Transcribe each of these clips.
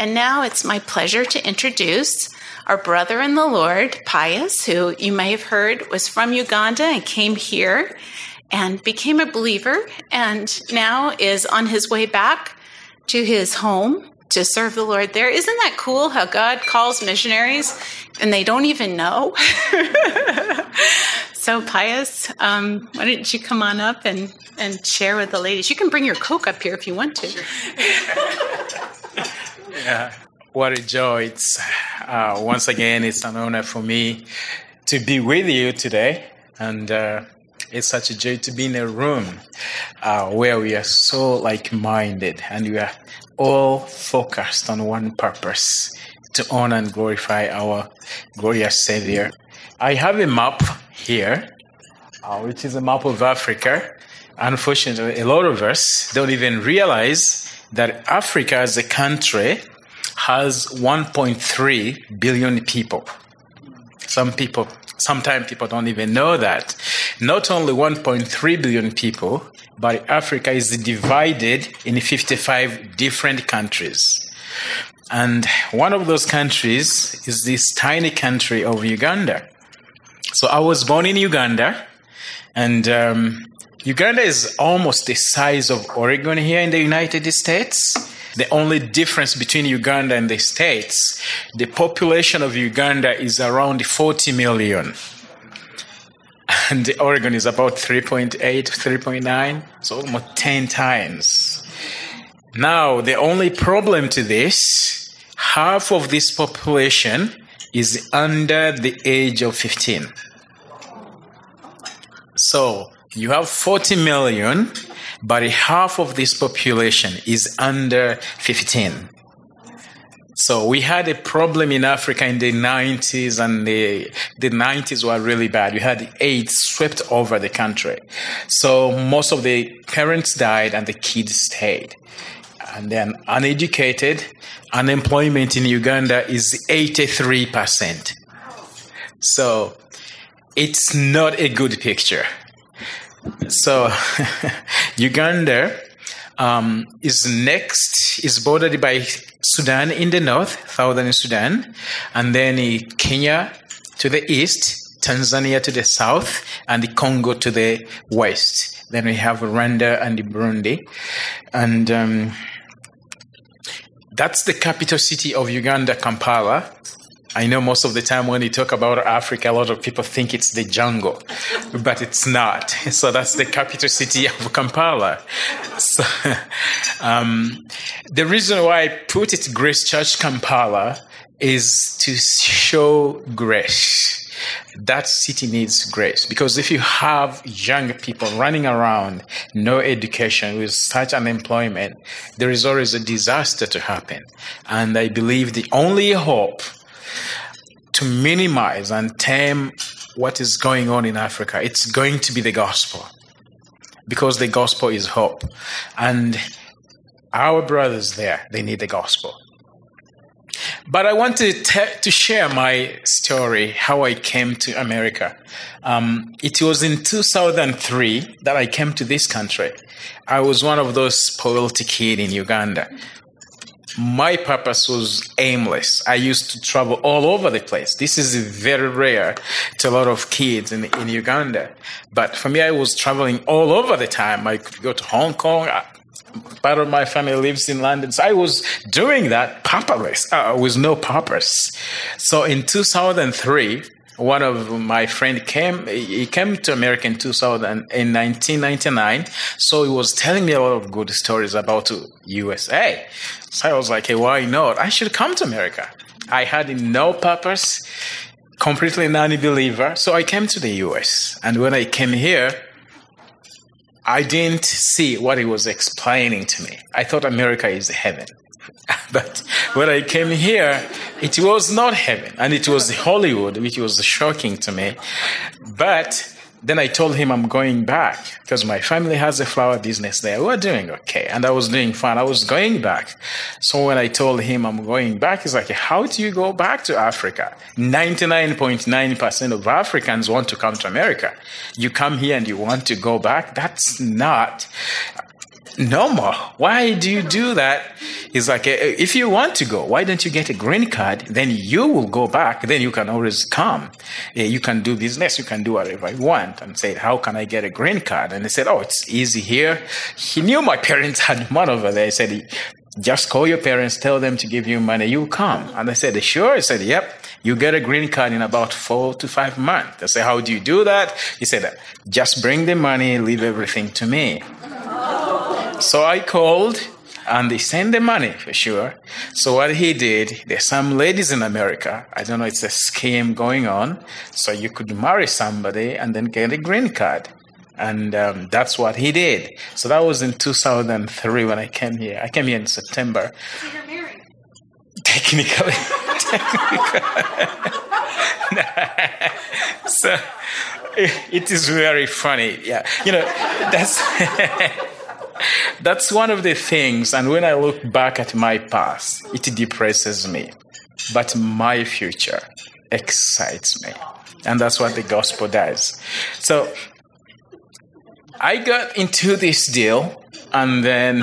And now it's my pleasure to introduce our brother in the Lord, Pius, who you may have heard was from Uganda and came here and became a believer and now is on his way back to his home to serve the Lord there. Isn't that cool how God calls missionaries and they don't even know? so, Pius, um, why don't you come on up and, and share with the ladies? You can bring your Coke up here if you want to. yeah, what a joy. It's, uh, once again, it's an honor for me to be with you today. And uh, it's such a joy to be in a room uh, where we are so like minded and we are all focused on one purpose to honor and glorify our glorious Savior. I have a map here, uh, which is a map of Africa. Unfortunately, a lot of us don't even realize that Africa as a country has 1.3 billion people. Some people, sometimes people don't even know that. Not only 1.3 billion people, but Africa is divided in 55 different countries. And one of those countries is this tiny country of Uganda. So I was born in Uganda, and um, Uganda is almost the size of Oregon here in the United States. The only difference between Uganda and the States, the population of Uganda is around 40 million and Oregon is about 3.8, 3.9, so almost 10 times. Now, the only problem to this, half of this population is under the age of 15. So, you have 40 million, but half of this population is under 15. So we had a problem in Africa in the 90s, and the, the 90s were really bad. We had AIDS swept over the country. So most of the parents died and the kids stayed. And then uneducated, unemployment in Uganda is 83%. So it's not a good picture. So Uganda um, is next, is bordered by Sudan in the north, southern Sudan, and then Kenya to the east, Tanzania to the south, and the Congo to the west. Then we have Rwanda and Burundi. And um, that's the capital city of Uganda, Kampala. I know most of the time when you talk about Africa, a lot of people think it's the jungle, but it's not. So that's the capital city of Kampala. So, um, the reason why I put it Grace Church Kampala is to show grace. That city needs grace because if you have young people running around, no education, with such unemployment, there is always a disaster to happen. And I believe the only hope to minimize and tame what is going on in Africa, it's going to be the gospel. Because the gospel is hope. And our brothers there, they need the gospel. But I want to, to share my story, how I came to America. Um, it was in 2003 that I came to this country. I was one of those spoiled kids in Uganda my purpose was aimless. I used to travel all over the place. This is very rare to a lot of kids in, in Uganda. But for me, I was traveling all over the time. I could go to Hong Kong. Part of my family lives in London. So I was doing that purposeless, uh, with no purpose. So in 2003, one of my friend came he came to america in 2000 in 1999 so he was telling me a lot of good stories about usa so i was like hey why not? I should come to america. I had no purpose completely non-believer. So i came to the us and when i came here i didn't see what he was explaining to me. I thought america is heaven but when I came here, it was not heaven, and it was Hollywood, which was shocking to me. But then I told him I'm going back because my family has a flower business there. We're doing okay. And I was doing fine. I was going back. So when I told him I'm going back, he's like, How do you go back to Africa? 99.9% of Africans want to come to America. You come here and you want to go back? That's not no more. Why do you do that? He's like, eh, eh, if you want to go, why don't you get a green card? Then you will go back. Then you can always come. You can do business. You can do whatever you want. And said, how can I get a green card? And they said, oh, it's easy here. He knew my parents had money over there. He said, just call your parents, tell them to give you money. You come. And I said, sure. He said, yep. You get a green card in about four to five months. I said, how do you do that? He said, just bring the money, leave everything to me. So I called and they sent the money for sure. So what he did, there's some ladies in America. I don't know, it's a scheme going on. So you could marry somebody and then get a green card. And um, that's what he did. So that was in 2003 when I came here. I came here in September. So you're married? Technically. so it is very funny. Yeah. You know, that's. That's one of the things. And when I look back at my past, it depresses me. But my future excites me. And that's what the gospel does. So I got into this deal and then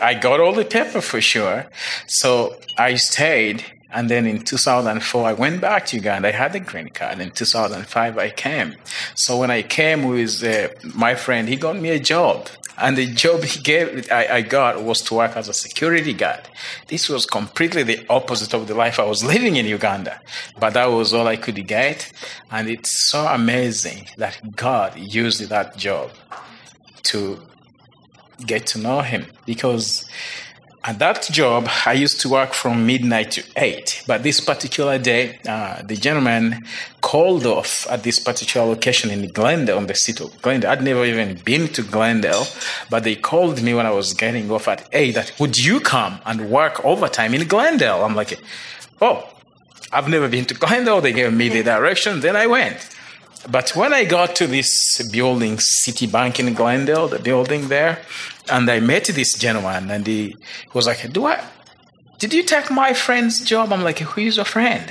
I got all the paper for sure. So I stayed. And then in 2004, I went back to Uganda. I had the green card. In 2005, I came. So when I came with uh, my friend, he got me a job and the job he gave, I, I, got was to work as a security guard. This was completely the opposite of the life I was living in Uganda. But that was all I could get. And it's so amazing that God used that job to get to know Him because at that job, I used to work from midnight to 8. But this particular day, uh, the gentleman called off at this particular location in Glendale, on the city of Glendale. I'd never even been to Glendale, but they called me when I was getting off at 8 that, would you come and work overtime in Glendale? I'm like, oh, I've never been to Glendale. They gave me the direction. Then I went. But when I got to this building, Citibank in Glendale, the building there, and I met this gentleman, and he was like, "Do I? Did you take my friend's job?" I'm like, "Who is your friend?"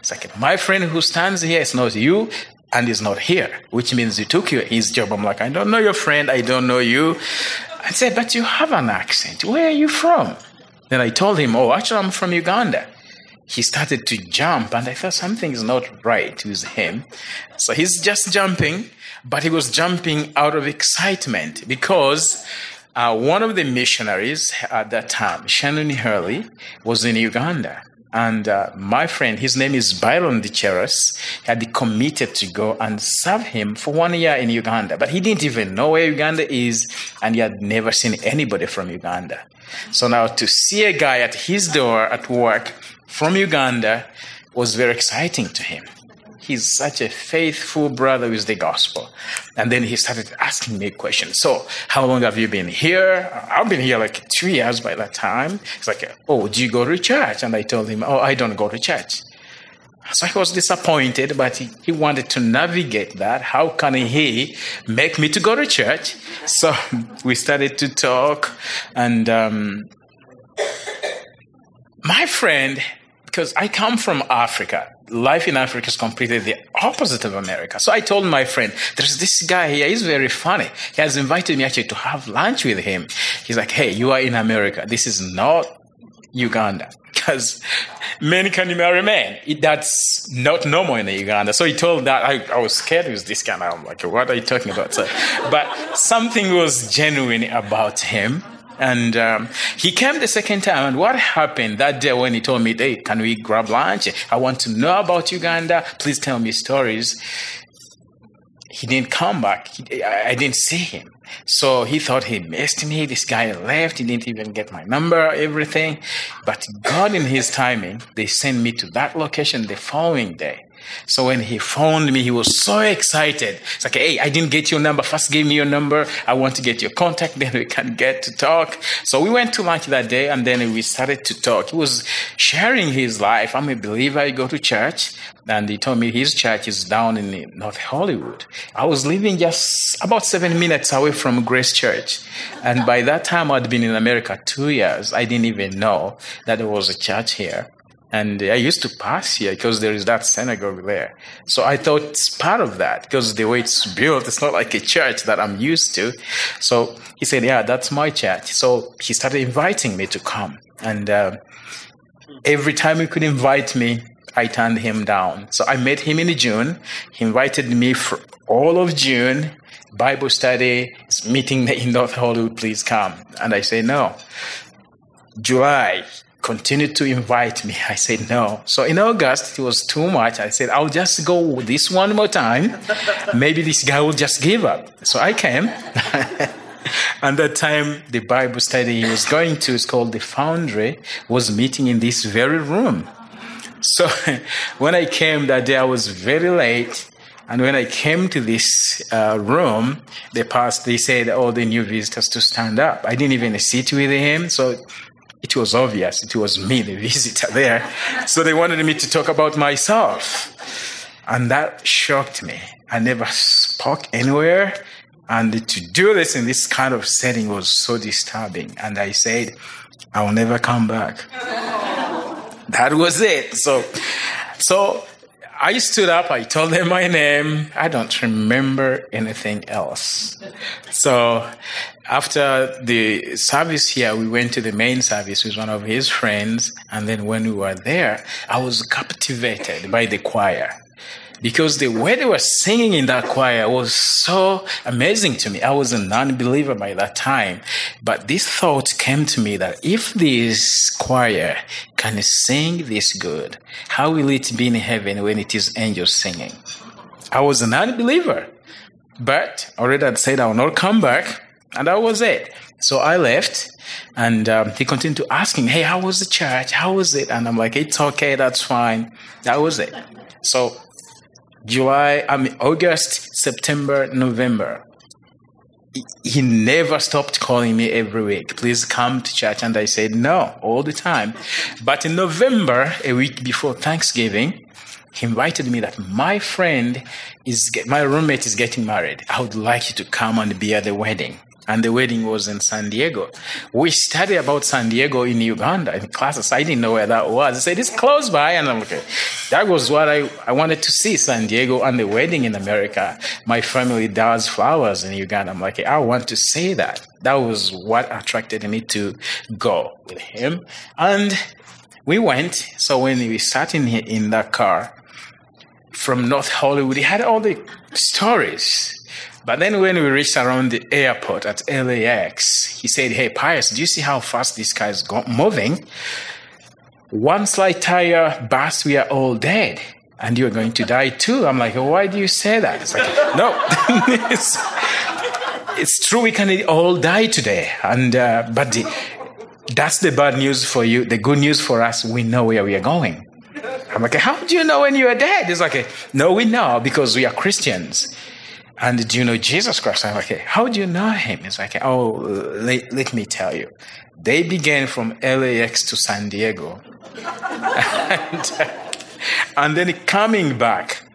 It's like, "My friend who stands here is not you." And is not here, which means you took his job. I'm like, I don't know your friend. I don't know you. I said, but you have an accent. Where are you from? Then I told him, oh, actually, I'm from Uganda he started to jump, and I thought something is not right with him. So he's just jumping, but he was jumping out of excitement because uh, one of the missionaries at that time, Shannon Hurley, was in Uganda. And uh, my friend, his name is Byron Dicheras, had committed to go and serve him for one year in Uganda. But he didn't even know where Uganda is, and he had never seen anybody from Uganda. So now to see a guy at his door at work from Uganda was very exciting to him. He's such a faithful brother with the gospel. And then he started asking me questions. So, how long have you been here? I've been here like two years by that time. He's like, Oh, do you go to church? And I told him, Oh, I don't go to church. So he was disappointed, but he, he wanted to navigate that. How can he make me to go to church? So we started to talk, and um, my friend, because I come from Africa, life in Africa is completely the opposite of America. So I told my friend, there's this guy here, he's very funny. He has invited me actually to have lunch with him. He's like, hey, you are in America. This is not Uganda. Because men can marry men. That's not normal in Uganda. So he told that I, I was scared with this guy. I'm like, what are you talking about? So, but something was genuine about him and um, he came the second time. And what happened that day when he told me, hey, can we grab lunch? I want to know about Uganda. Please tell me stories. He didn't come back. He, I, I didn't see him. So he thought he missed me. This guy left. He didn't even get my number, everything. But God, in His timing, they sent me to that location the following day. So when he phoned me, he was so excited. It's like, hey, I didn't get your number. First give me your number. I want to get your contact. Then we can get to talk. So we went to lunch that day and then we started to talk. He was sharing his life. I'm a believer. I go to church. And he told me his church is down in North Hollywood. I was living just about seven minutes away from Grace Church. And by that time, I'd been in America two years. I didn't even know that there was a church here. And I used to pass here because there is that synagogue there. So I thought it's part of that because the way it's built, it's not like a church that I'm used to. So he said, Yeah, that's my church. So he started inviting me to come. And uh, every time he could invite me, I turned him down. So I met him in June. He invited me for all of June. Bible study, meeting in North Hollywood, please come. And I say no. July, continued to invite me. I said no. So in August, it was too much. I said, I'll just go this one more time. Maybe this guy will just give up. So I came. and that time, the Bible study he was going to, it's called the Foundry, was meeting in this very room. So when I came that day, I was very late. And when I came to this uh, room, they passed, they said all the new visitors to stand up. I didn't even sit with him. So it was obvious it was me, the visitor there. So they wanted me to talk about myself. And that shocked me. I never spoke anywhere. And to do this in this kind of setting was so disturbing. And I said, I'll never come back. that was it. So, so I stood up, I told them my name. I don't remember anything else. So after the service here, we went to the main service with one of his friends. And then when we were there, I was captivated by the choir because the way they were singing in that choir was so amazing to me. I was a non believer by that time. But this thought came to me that if this choir can sing this good, how will it be in heaven when it is angels singing? I was a non believer. But already I'd said I will not come back. And that was it. So I left and um, he continued to ask me, Hey, how was the church? How was it? And I'm like, It's okay. That's fine. That was it. So July, I mean, August, September, November. He never stopped calling me every week. Please come to church. And I said no all the time. But in November, a week before Thanksgiving, he invited me that my friend is, my roommate is getting married. I would like you to come and be at the wedding and the wedding was in San Diego. We studied about San Diego in Uganda in classes. I didn't know where that was. I said, it's close by. And I'm like, that was what I, I wanted to see San Diego and the wedding in America. My family does flowers in Uganda. I'm like, I want to see that. That was what attracted me to go with him. And we went. So when we sat in, in that car from North Hollywood, he had all the stories but then when we reached around the airport at LAX, he said, Hey, Pius, do you see how fast this car is moving? One slight tire burst, we are all dead. And you're going to die too. I'm like, why do you say that? It's like, no. it's, it's, true, we can all die today. And, uh, but the, that's the bad news for you. The good news for us, we know where we are going. I'm like, how do you know when you are dead? It's like, no, we know because we are Christians. And do you know Jesus Christ? I'm like, how do you know him? He's like, oh, let, let me tell you. They began from LAX to San Diego. and, uh, and then coming back,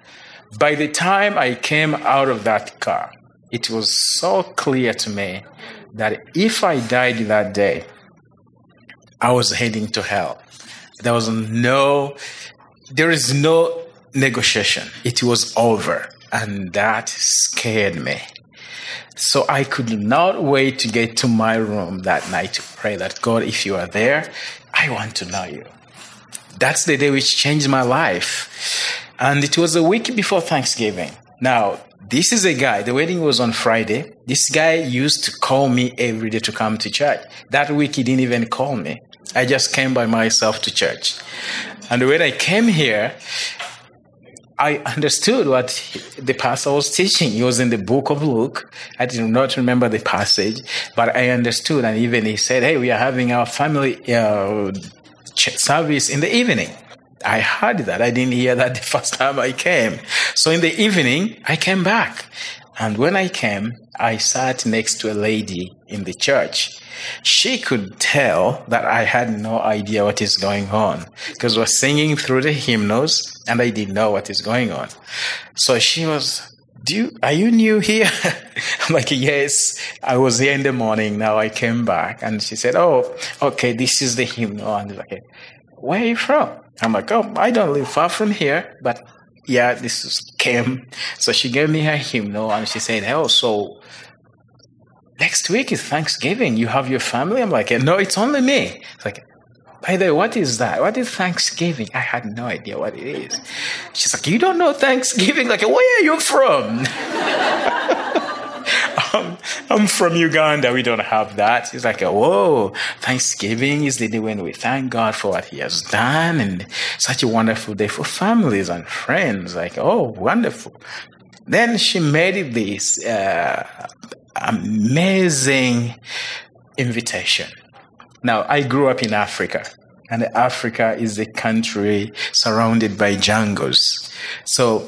by the time I came out of that car, it was so clear to me that if I died that day, I was heading to hell. There was no, there is no negotiation. It was over and that scared me. So I could not wait to get to my room that night to pray that God, if you are there, I want to know you. That's the day which changed my life. And it was a week before Thanksgiving. Now, this is a guy, the wedding was on Friday. This guy used to call me every day to come to church. That week, he didn't even call me. I just came by myself to church. And when I came here, I understood what the pastor was teaching. He was in the book of Luke. I did not remember the passage, but I understood. And even he said, Hey, we are having our family uh, service in the evening. I heard that. I didn't hear that the first time I came. So in the evening, I came back. And when I came, I sat next to a lady in the church. She could tell that I had no idea what is going on because we're singing through the hymnals and I didn't know what is going on. So she was, do you, are you new here? I'm like, yes, I was here in the morning. Now I came back. And she said, oh, okay, this is the hymnal. And like, where are you from? I'm like, oh, I don't live far from here, but yeah, this is Kim. So she gave me her hymnal and she said, oh, so next week is Thanksgiving. You have your family? I'm like, no, it's only me. It's like, by the way, what is that? What is Thanksgiving? I had no idea what it is. She's like, you don't know Thanksgiving? Like, where are you from? um, I'm from Uganda. We don't have that. He's like, whoa, Thanksgiving is the day when we thank God for what He has done, and such a wonderful day for families and friends. Like, oh, wonderful. Then she made this uh, amazing invitation. Now, I grew up in Africa, and Africa is a country surrounded by jungles. So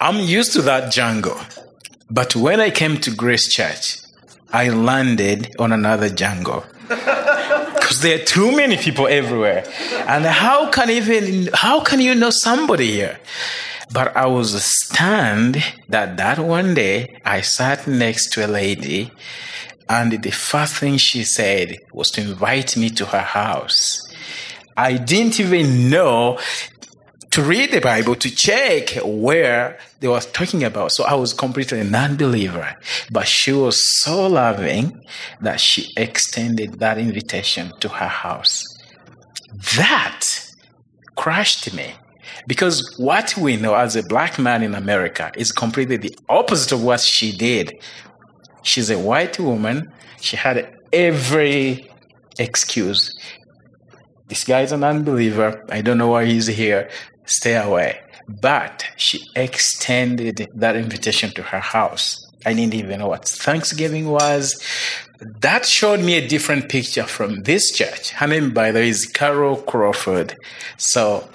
I'm used to that jungle. But when I came to Grace Church, I landed on another jungle. Because there are too many people everywhere. And how can even how can you know somebody here? But I was stunned that that one day I sat next to a lady and the first thing she said was to invite me to her house. I didn't even know to read the Bible to check where they were talking about. So I was completely a non-believer, but she was so loving that she extended that invitation to her house. That crushed me because what we know as a black man in America is completely the opposite of what she did. She's a white woman. She had every excuse. This guy's an unbeliever. I don't know why he's here stay away. But she extended that invitation to her house. I didn't even know what Thanksgiving was. That showed me a different picture from this church. Her name, by the way, is Carol Crawford. So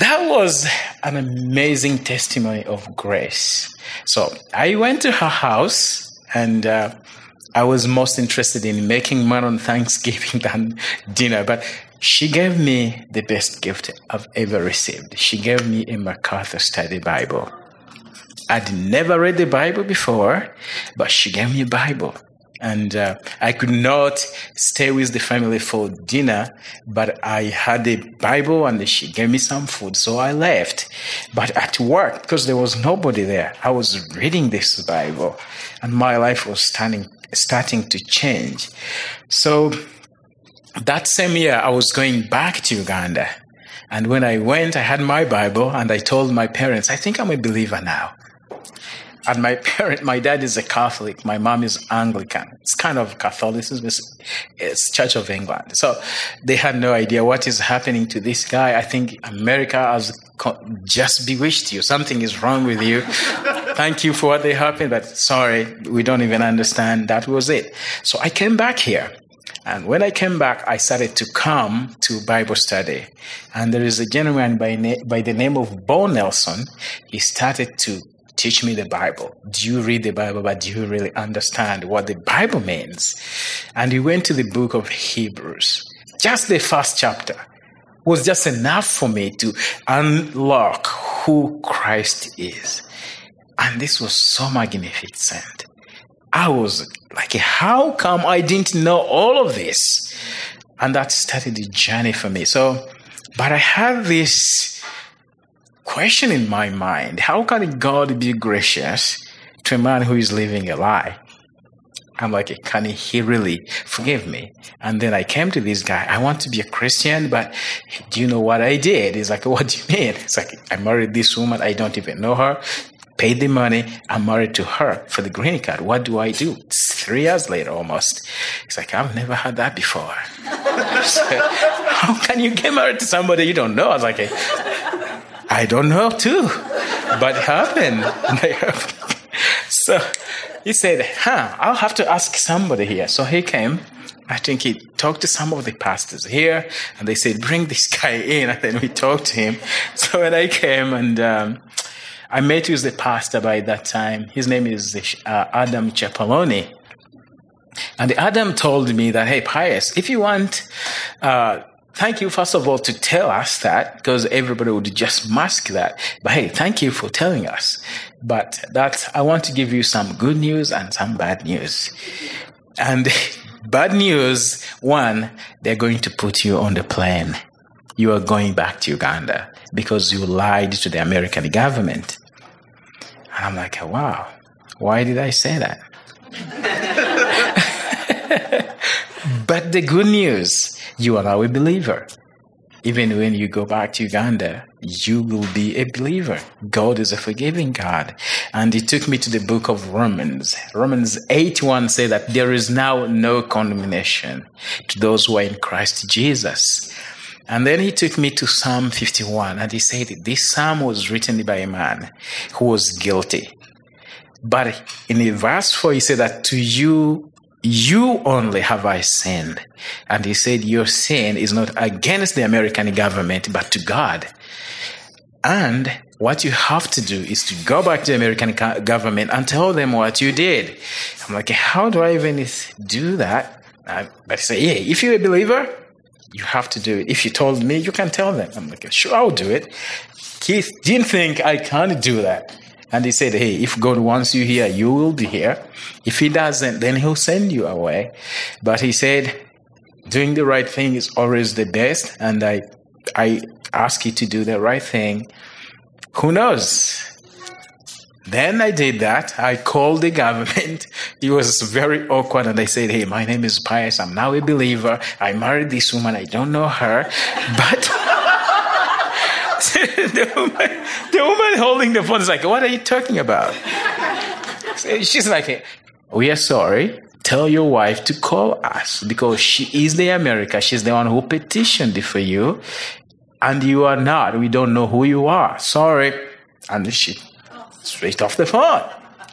that was an amazing testimony of grace. So I went to her house and uh, I was most interested in making money on Thanksgiving than dinner. But she gave me the best gift I've ever received. She gave me a MacArthur Study Bible. I'd never read the Bible before, but she gave me a Bible. And uh, I could not stay with the family for dinner, but I had a Bible and she gave me some food, so I left. But at work, because there was nobody there, I was reading this Bible, and my life was starting starting to change. So that same year, I was going back to Uganda. And when I went, I had my Bible and I told my parents, I think I'm a believer now. And my parent, my dad is a Catholic, my mom is Anglican. It's kind of Catholicism, it's Church of England. So they had no idea what is happening to this guy. I think America has just bewitched you. Something is wrong with you. Thank you for what they happened, but sorry, we don't even understand. That was it. So I came back here. And when I came back, I started to come to Bible study. And there is a gentleman by, na- by the name of Bo Nelson. He started to teach me the Bible. Do you read the Bible, but do you really understand what the Bible means? And he went to the book of Hebrews. Just the first chapter was just enough for me to unlock who Christ is. And this was so magnificent. I was like, how come I didn't know all of this? And that started the journey for me. So, but I had this question in my mind how can God be gracious to a man who is living a lie? I'm like, can he really forgive me? And then I came to this guy. I want to be a Christian, but do you know what I did? He's like, what do you mean? It's like, I married this woman. I don't even know her paid the money. I'm married to her for the green card. What do I do? It's three years later almost. He's like, I've never had that before. so, how can you get married to somebody you don't know? I was like, I don't know too, but happened. so he said, huh, I'll have to ask somebody here. So he came. I think he talked to some of the pastors here, and they said, "Bring this guy in." And then we talked to him. So when I came, and um, I met with the pastor by that time. His name is uh, Adam Chapaloni. And Adam told me that, hey, Pius, if you want, uh, thank you, first of all, to tell us that, because everybody would just mask that. But hey, thank you for telling us. But that, I want to give you some good news and some bad news. And bad news, one, they're going to put you on the plane. you are going back to Uganda because you lied to the American government. And I'm like, wow, why did I say that? but the good news, you are now a believer. Even when you go back to Uganda, you will be a believer. God is a forgiving God. And he took me to the book of Romans. Romans 8 1 say that there is now no condemnation to those who are in Christ Jesus. And then he took me to Psalm 51 and he said, This psalm was written by a man who was guilty. But in verse 4, he said that to you you only have I sinned. And he said, Your sin is not against the American government, but to God. And what you have to do is to go back to the American government and tell them what you did. I'm like, How do I even do that? but he said, Yeah, if you're a believer, you have to do it. If you told me, you can tell them. I'm like, Sure, I'll do it. Keith didn't think I can't do that. And he said, Hey, if God wants you here, you will be here. If he doesn't, then he'll send you away. But he said, doing the right thing is always the best. And I, I ask you to do the right thing. Who knows? Then I did that. I called the government. It was very awkward. And I said, Hey, my name is Pius. I'm now a believer. I married this woman. I don't know her. But the woman holding the phone is like, What are you talking about? She's like, We are sorry. Tell your wife to call us because she is the America. She's the one who petitioned for you. And you are not. We don't know who you are. Sorry. And she straight off the phone.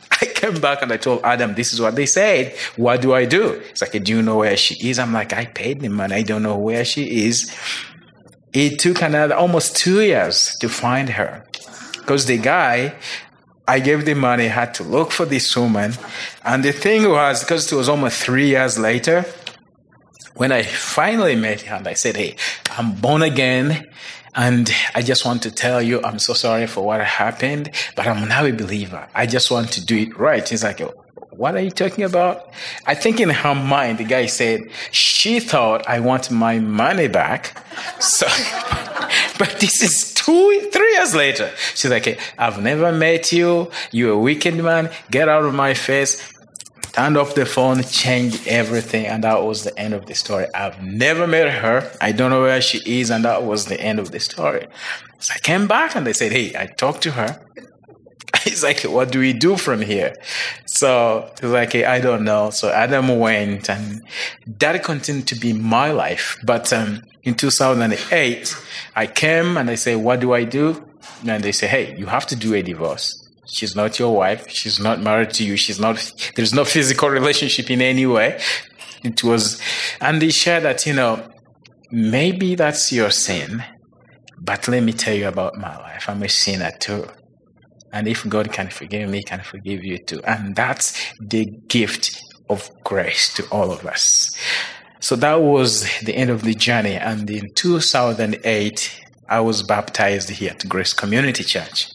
I came back and I told Adam, this is what they said. What do I do? It's like, do you know where she is? I'm like, I paid the money. I don't know where she is. It took another almost two years to find her because the guy I gave the money had to look for this woman. And the thing was, because it was almost three years later, when I finally met him. I said, Hey, I'm born again. And I just want to tell you, I'm so sorry for what happened, but I'm now a believer. I just want to do it right. He's like, what are you talking about? I think in her mind, the guy said, she thought I want my money back. So, but this is two, three years later. She's like, I've never met you. You're a wicked man. Get out of my face. Turned off the phone, changed everything, and that was the end of the story. I've never met her. I don't know where she is, and that was the end of the story. So I came back and they said, Hey, I talked to her. He's like, what do we do from here? So he's like, I don't know. So Adam went, and that continued to be my life. But um, in 2008, I came and I say, what do I do? And they say, hey, you have to do a divorce. She's not your wife. She's not married to you. She's not, there's no physical relationship in any way. It was, and they shared that, you know, maybe that's your sin, but let me tell you about my life. I'm a sinner too. And if God can forgive me, can forgive you too. And that's the gift of grace to all of us. So that was the end of the journey. And in 2008, I was baptized here at Grace Community Church.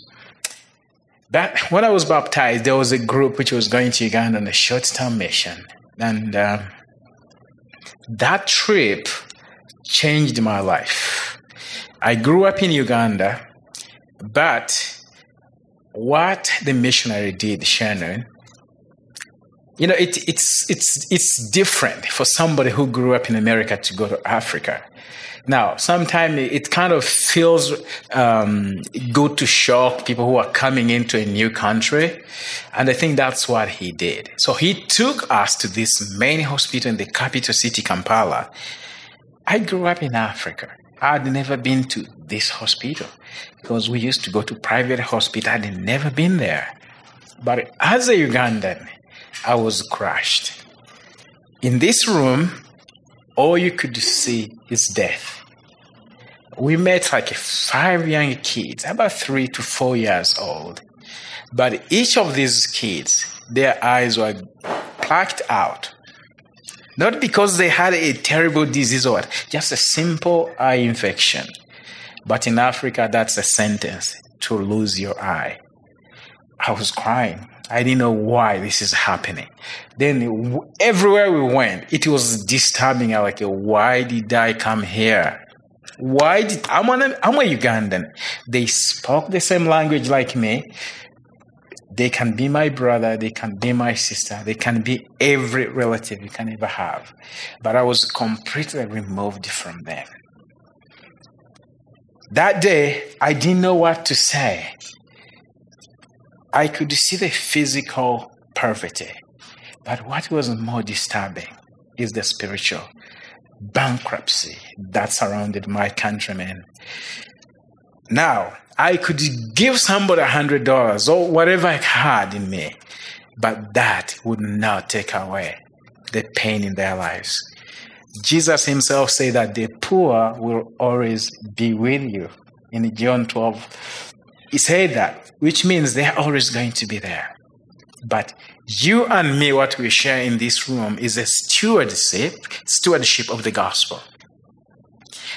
But when I was baptized, there was a group which was going to Uganda on a short term mission. And uh, that trip changed my life. I grew up in Uganda, but what the missionary did, Shannon, you know, it, it's, it's, it's different for somebody who grew up in America to go to Africa. Now, sometimes it kind of feels um, good to shock people who are coming into a new country. And I think that's what he did. So he took us to this main hospital in the capital city, Kampala. I grew up in Africa. I'd never been to this hospital because we used to go to private hospital. I'd never been there. But as a Ugandan, I was crushed. In this room, all you could see is death. We met like five young kids, about three to four years old. But each of these kids, their eyes were plucked out not because they had a terrible disease or what, just a simple eye infection. But in Africa, that's a sentence to lose your eye. I was crying. I didn't know why this is happening. Then everywhere we went, it was disturbing. I like, why did I come here? Why did I'm, an, I'm a Ugandan? They spoke the same language like me. They can be my brother, they can be my sister, they can be every relative you can ever have. But I was completely removed from them. That day, I didn't know what to say. I could see the physical poverty, but what was more disturbing is the spiritual bankruptcy that surrounded my countrymen. Now, I could give somebody a hundred dollars or whatever I had in me, but that would not take away the pain in their lives. Jesus himself said that the poor will always be with you. In John 12, he said that, which means they're always going to be there. But you and me, what we share in this room is a stewardship, stewardship of the gospel.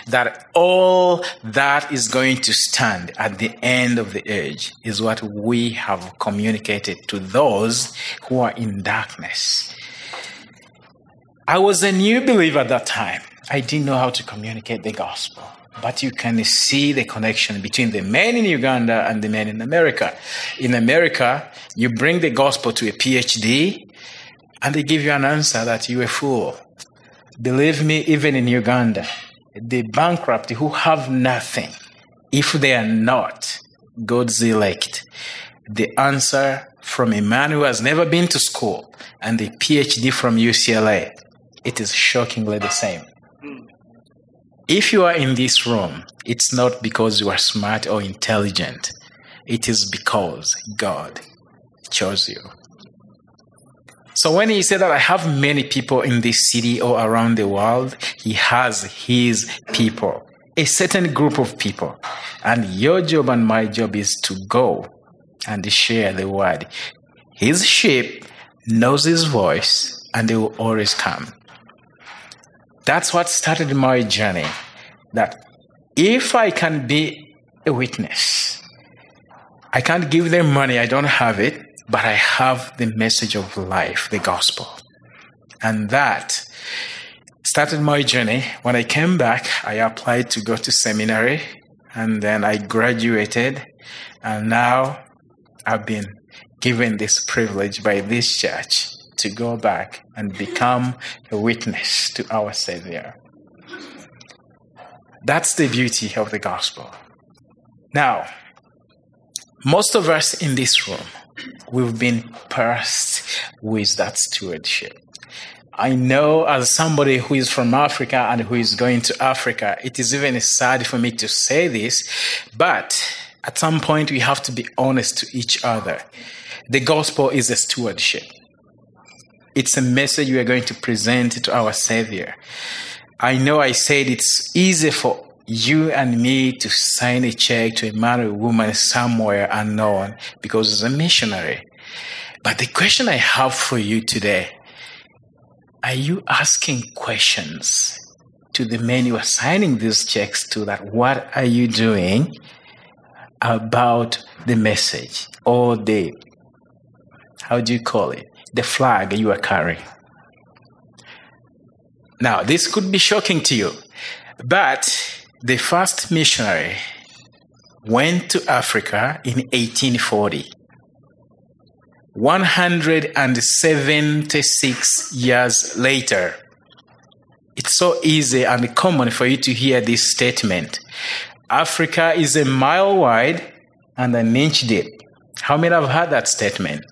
That all that is going to stand at the end of the age is what we have communicated to those who are in darkness. I was a new believer at that time. I didn't know how to communicate the gospel. But you can see the connection between the men in Uganda and the men in America. In America, you bring the gospel to a PhD and they give you an answer that you're a fool. Believe me, even in Uganda, the bankrupt who have nothing, if they are not God's elect, the answer from a man who has never been to school and the PhD from UCLA, it is shockingly the same. Hmm. If you are in this room, it's not because you are smart or intelligent. It is because God chose you. So when he said that I have many people in this city or around the world, he has his people, a certain group of people. And your job and my job is to go and share the word. His sheep knows his voice and they will always come. That's what started my journey. That if I can be a witness, I can't give them money, I don't have it, but I have the message of life, the gospel. And that started my journey. When I came back, I applied to go to seminary and then I graduated. And now I've been given this privilege by this church to go back and become a witness to our Savior. That's the beauty of the gospel. Now, most of us in this room, we've been cursed with that stewardship. I know as somebody who is from Africa and who is going to Africa, it is even sad for me to say this, but at some point we have to be honest to each other. The gospel is a stewardship. It's a message we are going to present to our Savior. I know I said it's easy for you and me to sign a check to a a woman somewhere unknown because it's a missionary. But the question I have for you today are you asking questions to the men you are signing these checks to that what are you doing about the message or the how do you call it the flag you are carrying now this could be shocking to you but the first missionary went to Africa in 1840. 176 years later. It's so easy and common for you to hear this statement. Africa is a mile wide and an inch deep. How many have heard that statement?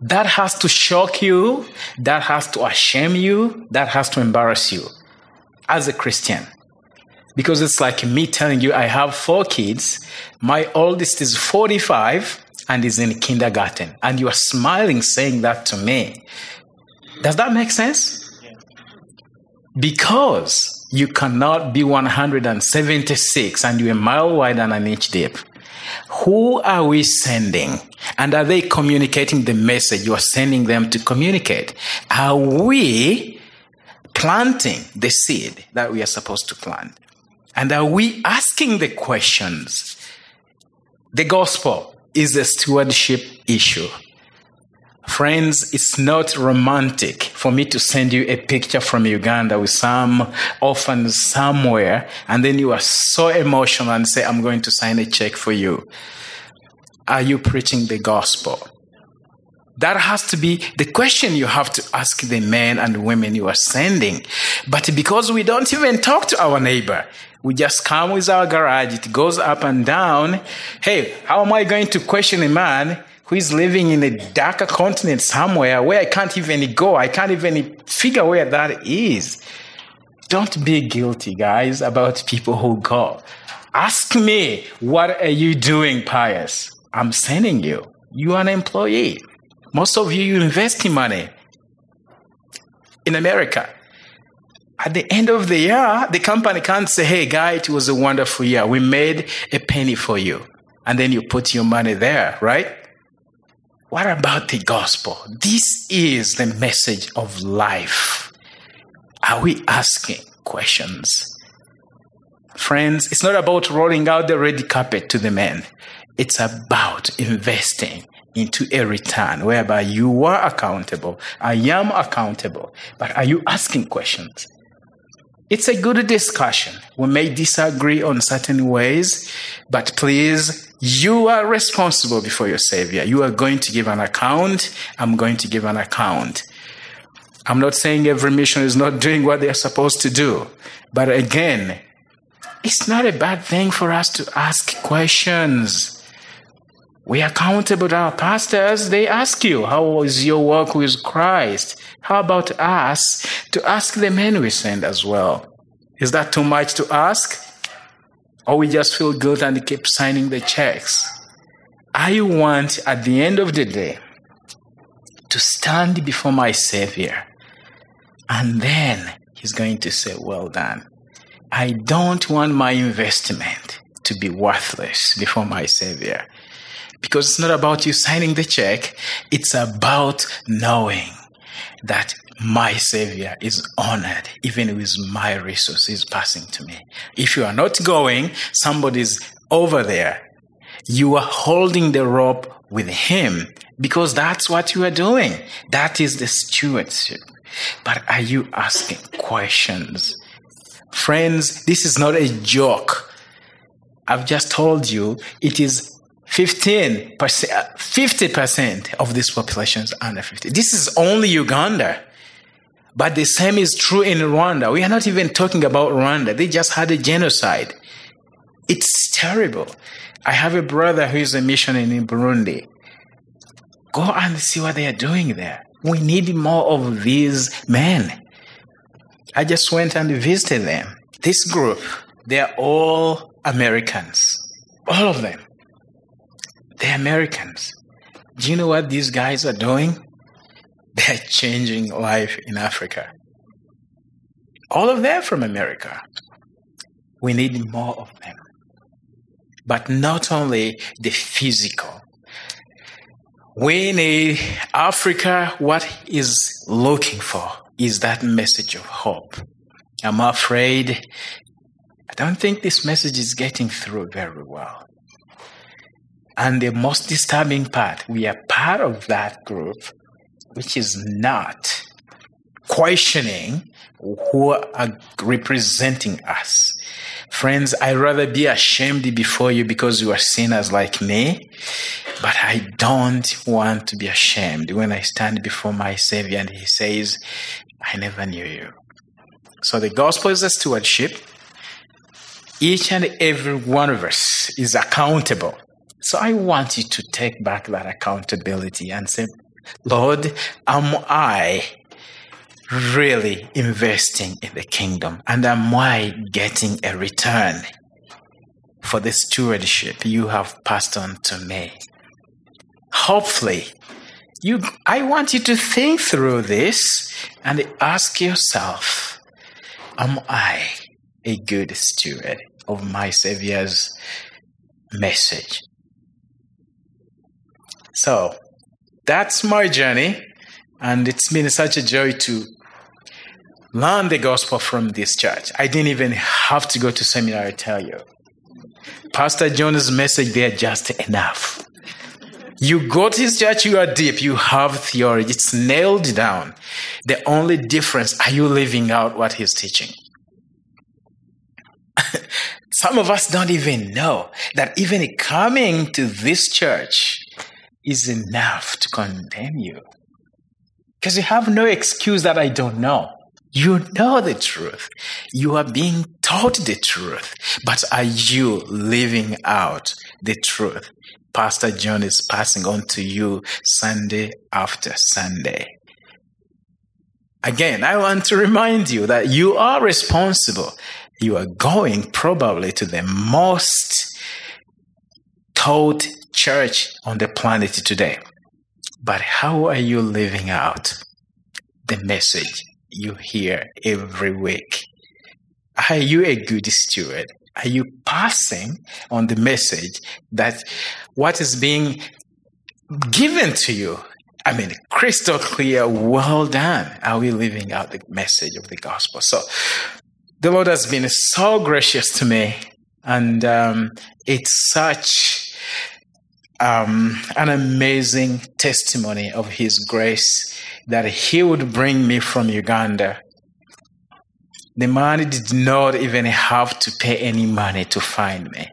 That has to shock you, that has to shame you, that has to embarrass you as a Christian. Because it's like me telling you, I have four kids. My oldest is 45 and is in kindergarten. And you are smiling saying that to me. Does that make sense? Because you cannot be 176 and you're a mile wide and an inch deep. Who are we sending? And are they communicating the message you are sending them to communicate? Are we planting the seed that we are supposed to plant? And are we asking the questions? The gospel is a stewardship issue. Friends, it's not romantic for me to send you a picture from Uganda with some orphan somewhere, and then you are so emotional and say, I'm going to sign a check for you. Are you preaching the gospel? That has to be the question you have to ask the men and women you are sending. But because we don't even talk to our neighbor, we just come with our garage, it goes up and down. Hey, how am I going to question a man who is living in a darker continent somewhere where I can't even go? I can't even figure where that is. Don't be guilty, guys, about people who go. Ask me, what are you doing, Pius? I'm sending you. You are an employee. Most of you, you invest in money in America. At the end of the year, the company can't say, hey, guy, it was a wonderful year. We made a penny for you. And then you put your money there, right? What about the gospel? This is the message of life. Are we asking questions? Friends, it's not about rolling out the red carpet to the men. It's about investing into a return whereby you are accountable. I am accountable. But are you asking questions? It's a good discussion. We may disagree on certain ways, but please, you are responsible before your Savior. You are going to give an account. I'm going to give an account. I'm not saying every mission is not doing what they're supposed to do. But again, it's not a bad thing for us to ask questions. We are accountable to our pastors. They ask you, How is your work with Christ? How about us to ask the men we send as well? Is that too much to ask? Or we just feel good and keep signing the checks? I want at the end of the day to stand before my Savior. And then He's going to say, Well done. I don't want my investment to be worthless before my Savior. Because it's not about you signing the check, it's about knowing that my Savior is honored even with my resources passing to me. If you are not going, somebody's over there. You are holding the rope with Him because that's what you are doing. That is the stewardship. But are you asking questions? Friends, this is not a joke. I've just told you it is 15 percent, uh, 50 percent of this population is under 50. This is only Uganda. But the same is true in Rwanda. We are not even talking about Rwanda. They just had a genocide. It's terrible. I have a brother who is a missionary in Burundi. Go and see what they are doing there. We need more of these men. I just went and visited them. This group, they are all Americans. All of them. They're Americans. Do you know what these guys are doing? They're changing life in Africa. All of them from America. We need more of them. But not only the physical. We need Africa, what is looking for is that message of hope. I'm afraid, I don't think this message is getting through very well. And the most disturbing part, we are part of that group which is not questioning who are representing us. Friends, I'd rather be ashamed before you because you are sinners like me, but I don't want to be ashamed when I stand before my Savior and He says, I never knew you. So the gospel is a stewardship. Each and every one of us is accountable so I want you to take back that accountability and say, Lord, am I really investing in the kingdom? And am I getting a return for the stewardship you have passed on to me? Hopefully, you, I want you to think through this and ask yourself, am I a good steward of my Savior's message? So that's my journey, and it's been such a joy to learn the gospel from this church. I didn't even have to go to seminary, I tell you. Pastor John's message there just enough. You go to his church, you are deep, you have theory, it's nailed down. The only difference, are you living out what he's teaching? Some of us don't even know that even coming to this church is enough to condemn you. Because you have no excuse that I don't know. You know the truth. You are being taught the truth. But are you living out the truth? Pastor John is passing on to you Sunday after Sunday. Again, I want to remind you that you are responsible. You are going probably to the most taught church on the planet today. But how are you living out the message you hear every week? Are you a good steward? Are you passing on the message that what is being given to you? I mean, crystal clear, well done. Are we living out the message of the gospel? So, the Lord has been so gracious to me, and um, it's such um, an amazing testimony of His grace that He would bring me from Uganda. The man did not even have to pay any money to find me.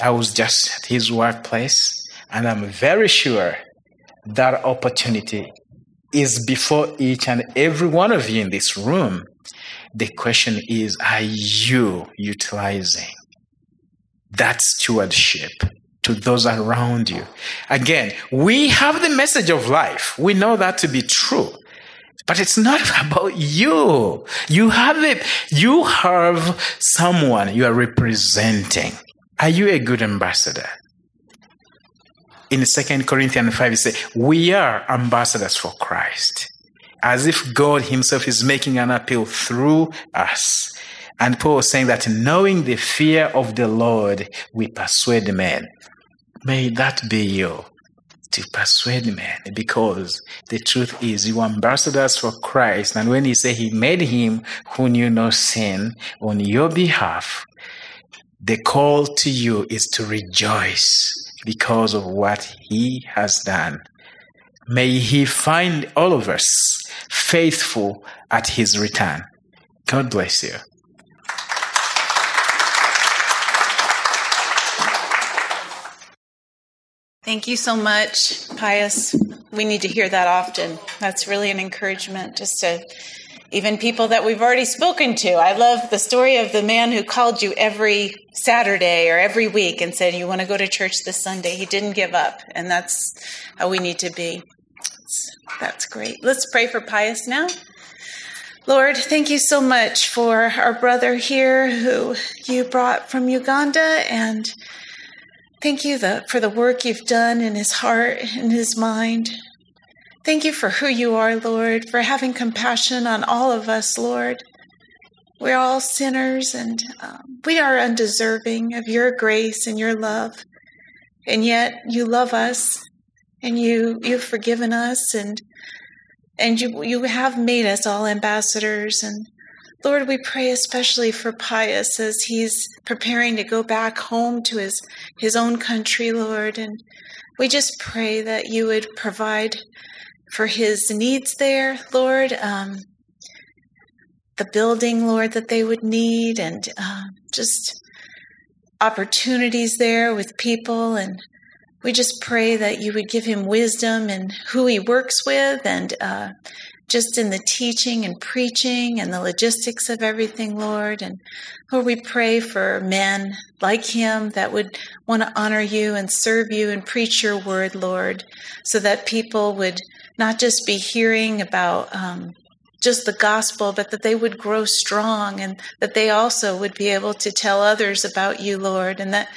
I was just at his workplace, and I'm very sure that opportunity is before each and every one of you in this room. The question is are you utilizing that stewardship to those around you. Again, we have the message of life. We know that to be true. But it's not about you. You have it. You have someone you are representing. Are you a good ambassador? In Second Corinthians 5, it says, We are ambassadors for Christ. As if God Himself is making an appeal through us. And Paul was saying that knowing the fear of the Lord, we persuade men. May that be you to persuade men because the truth is you are ambassadors for Christ. And when he said he made him who knew no sin on your behalf, the call to you is to rejoice because of what he has done. May he find all of us faithful at his return. God bless you. Thank you so much, Pius. We need to hear that often. That's really an encouragement just to even people that we've already spoken to. I love the story of the man who called you every Saturday or every week and said, You want to go to church this Sunday? He didn't give up. And that's how we need to be. That's great. Let's pray for Pius now. Lord, thank you so much for our brother here who you brought from Uganda and Thank you the, for the work you've done in his heart and his mind. Thank you for who you are, Lord, for having compassion on all of us, Lord. We're all sinners and um, we are undeserving of your grace and your love. And yet you love us and you, you've forgiven us and, and you, you have made us all ambassadors and Lord, we pray especially for Pius as he's preparing to go back home to his, his own country, Lord. And we just pray that you would provide for his needs there, Lord. Um, the building, Lord, that they would need, and uh, just opportunities there with people. And we just pray that you would give him wisdom and who he works with and uh, just in the teaching and preaching and the logistics of everything, Lord. And Lord, we pray for men like him that would want to honor you and serve you and preach your word, Lord, so that people would not just be hearing about um, just the gospel, but that they would grow strong and that they also would be able to tell others about you, Lord, and that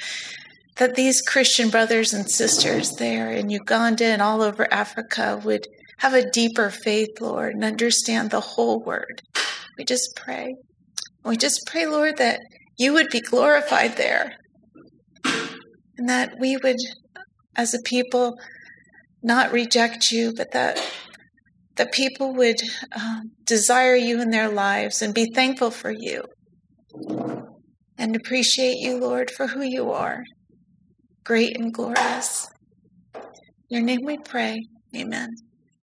that these Christian brothers and sisters there in Uganda and all over Africa would have a deeper faith, Lord, and understand the whole word. We just pray. We just pray, Lord, that you would be glorified there and that we would, as a people, not reject you, but that that people would um, desire you in their lives and be thankful for you and appreciate you, Lord, for who you are, great and glorious. your name we pray. Amen.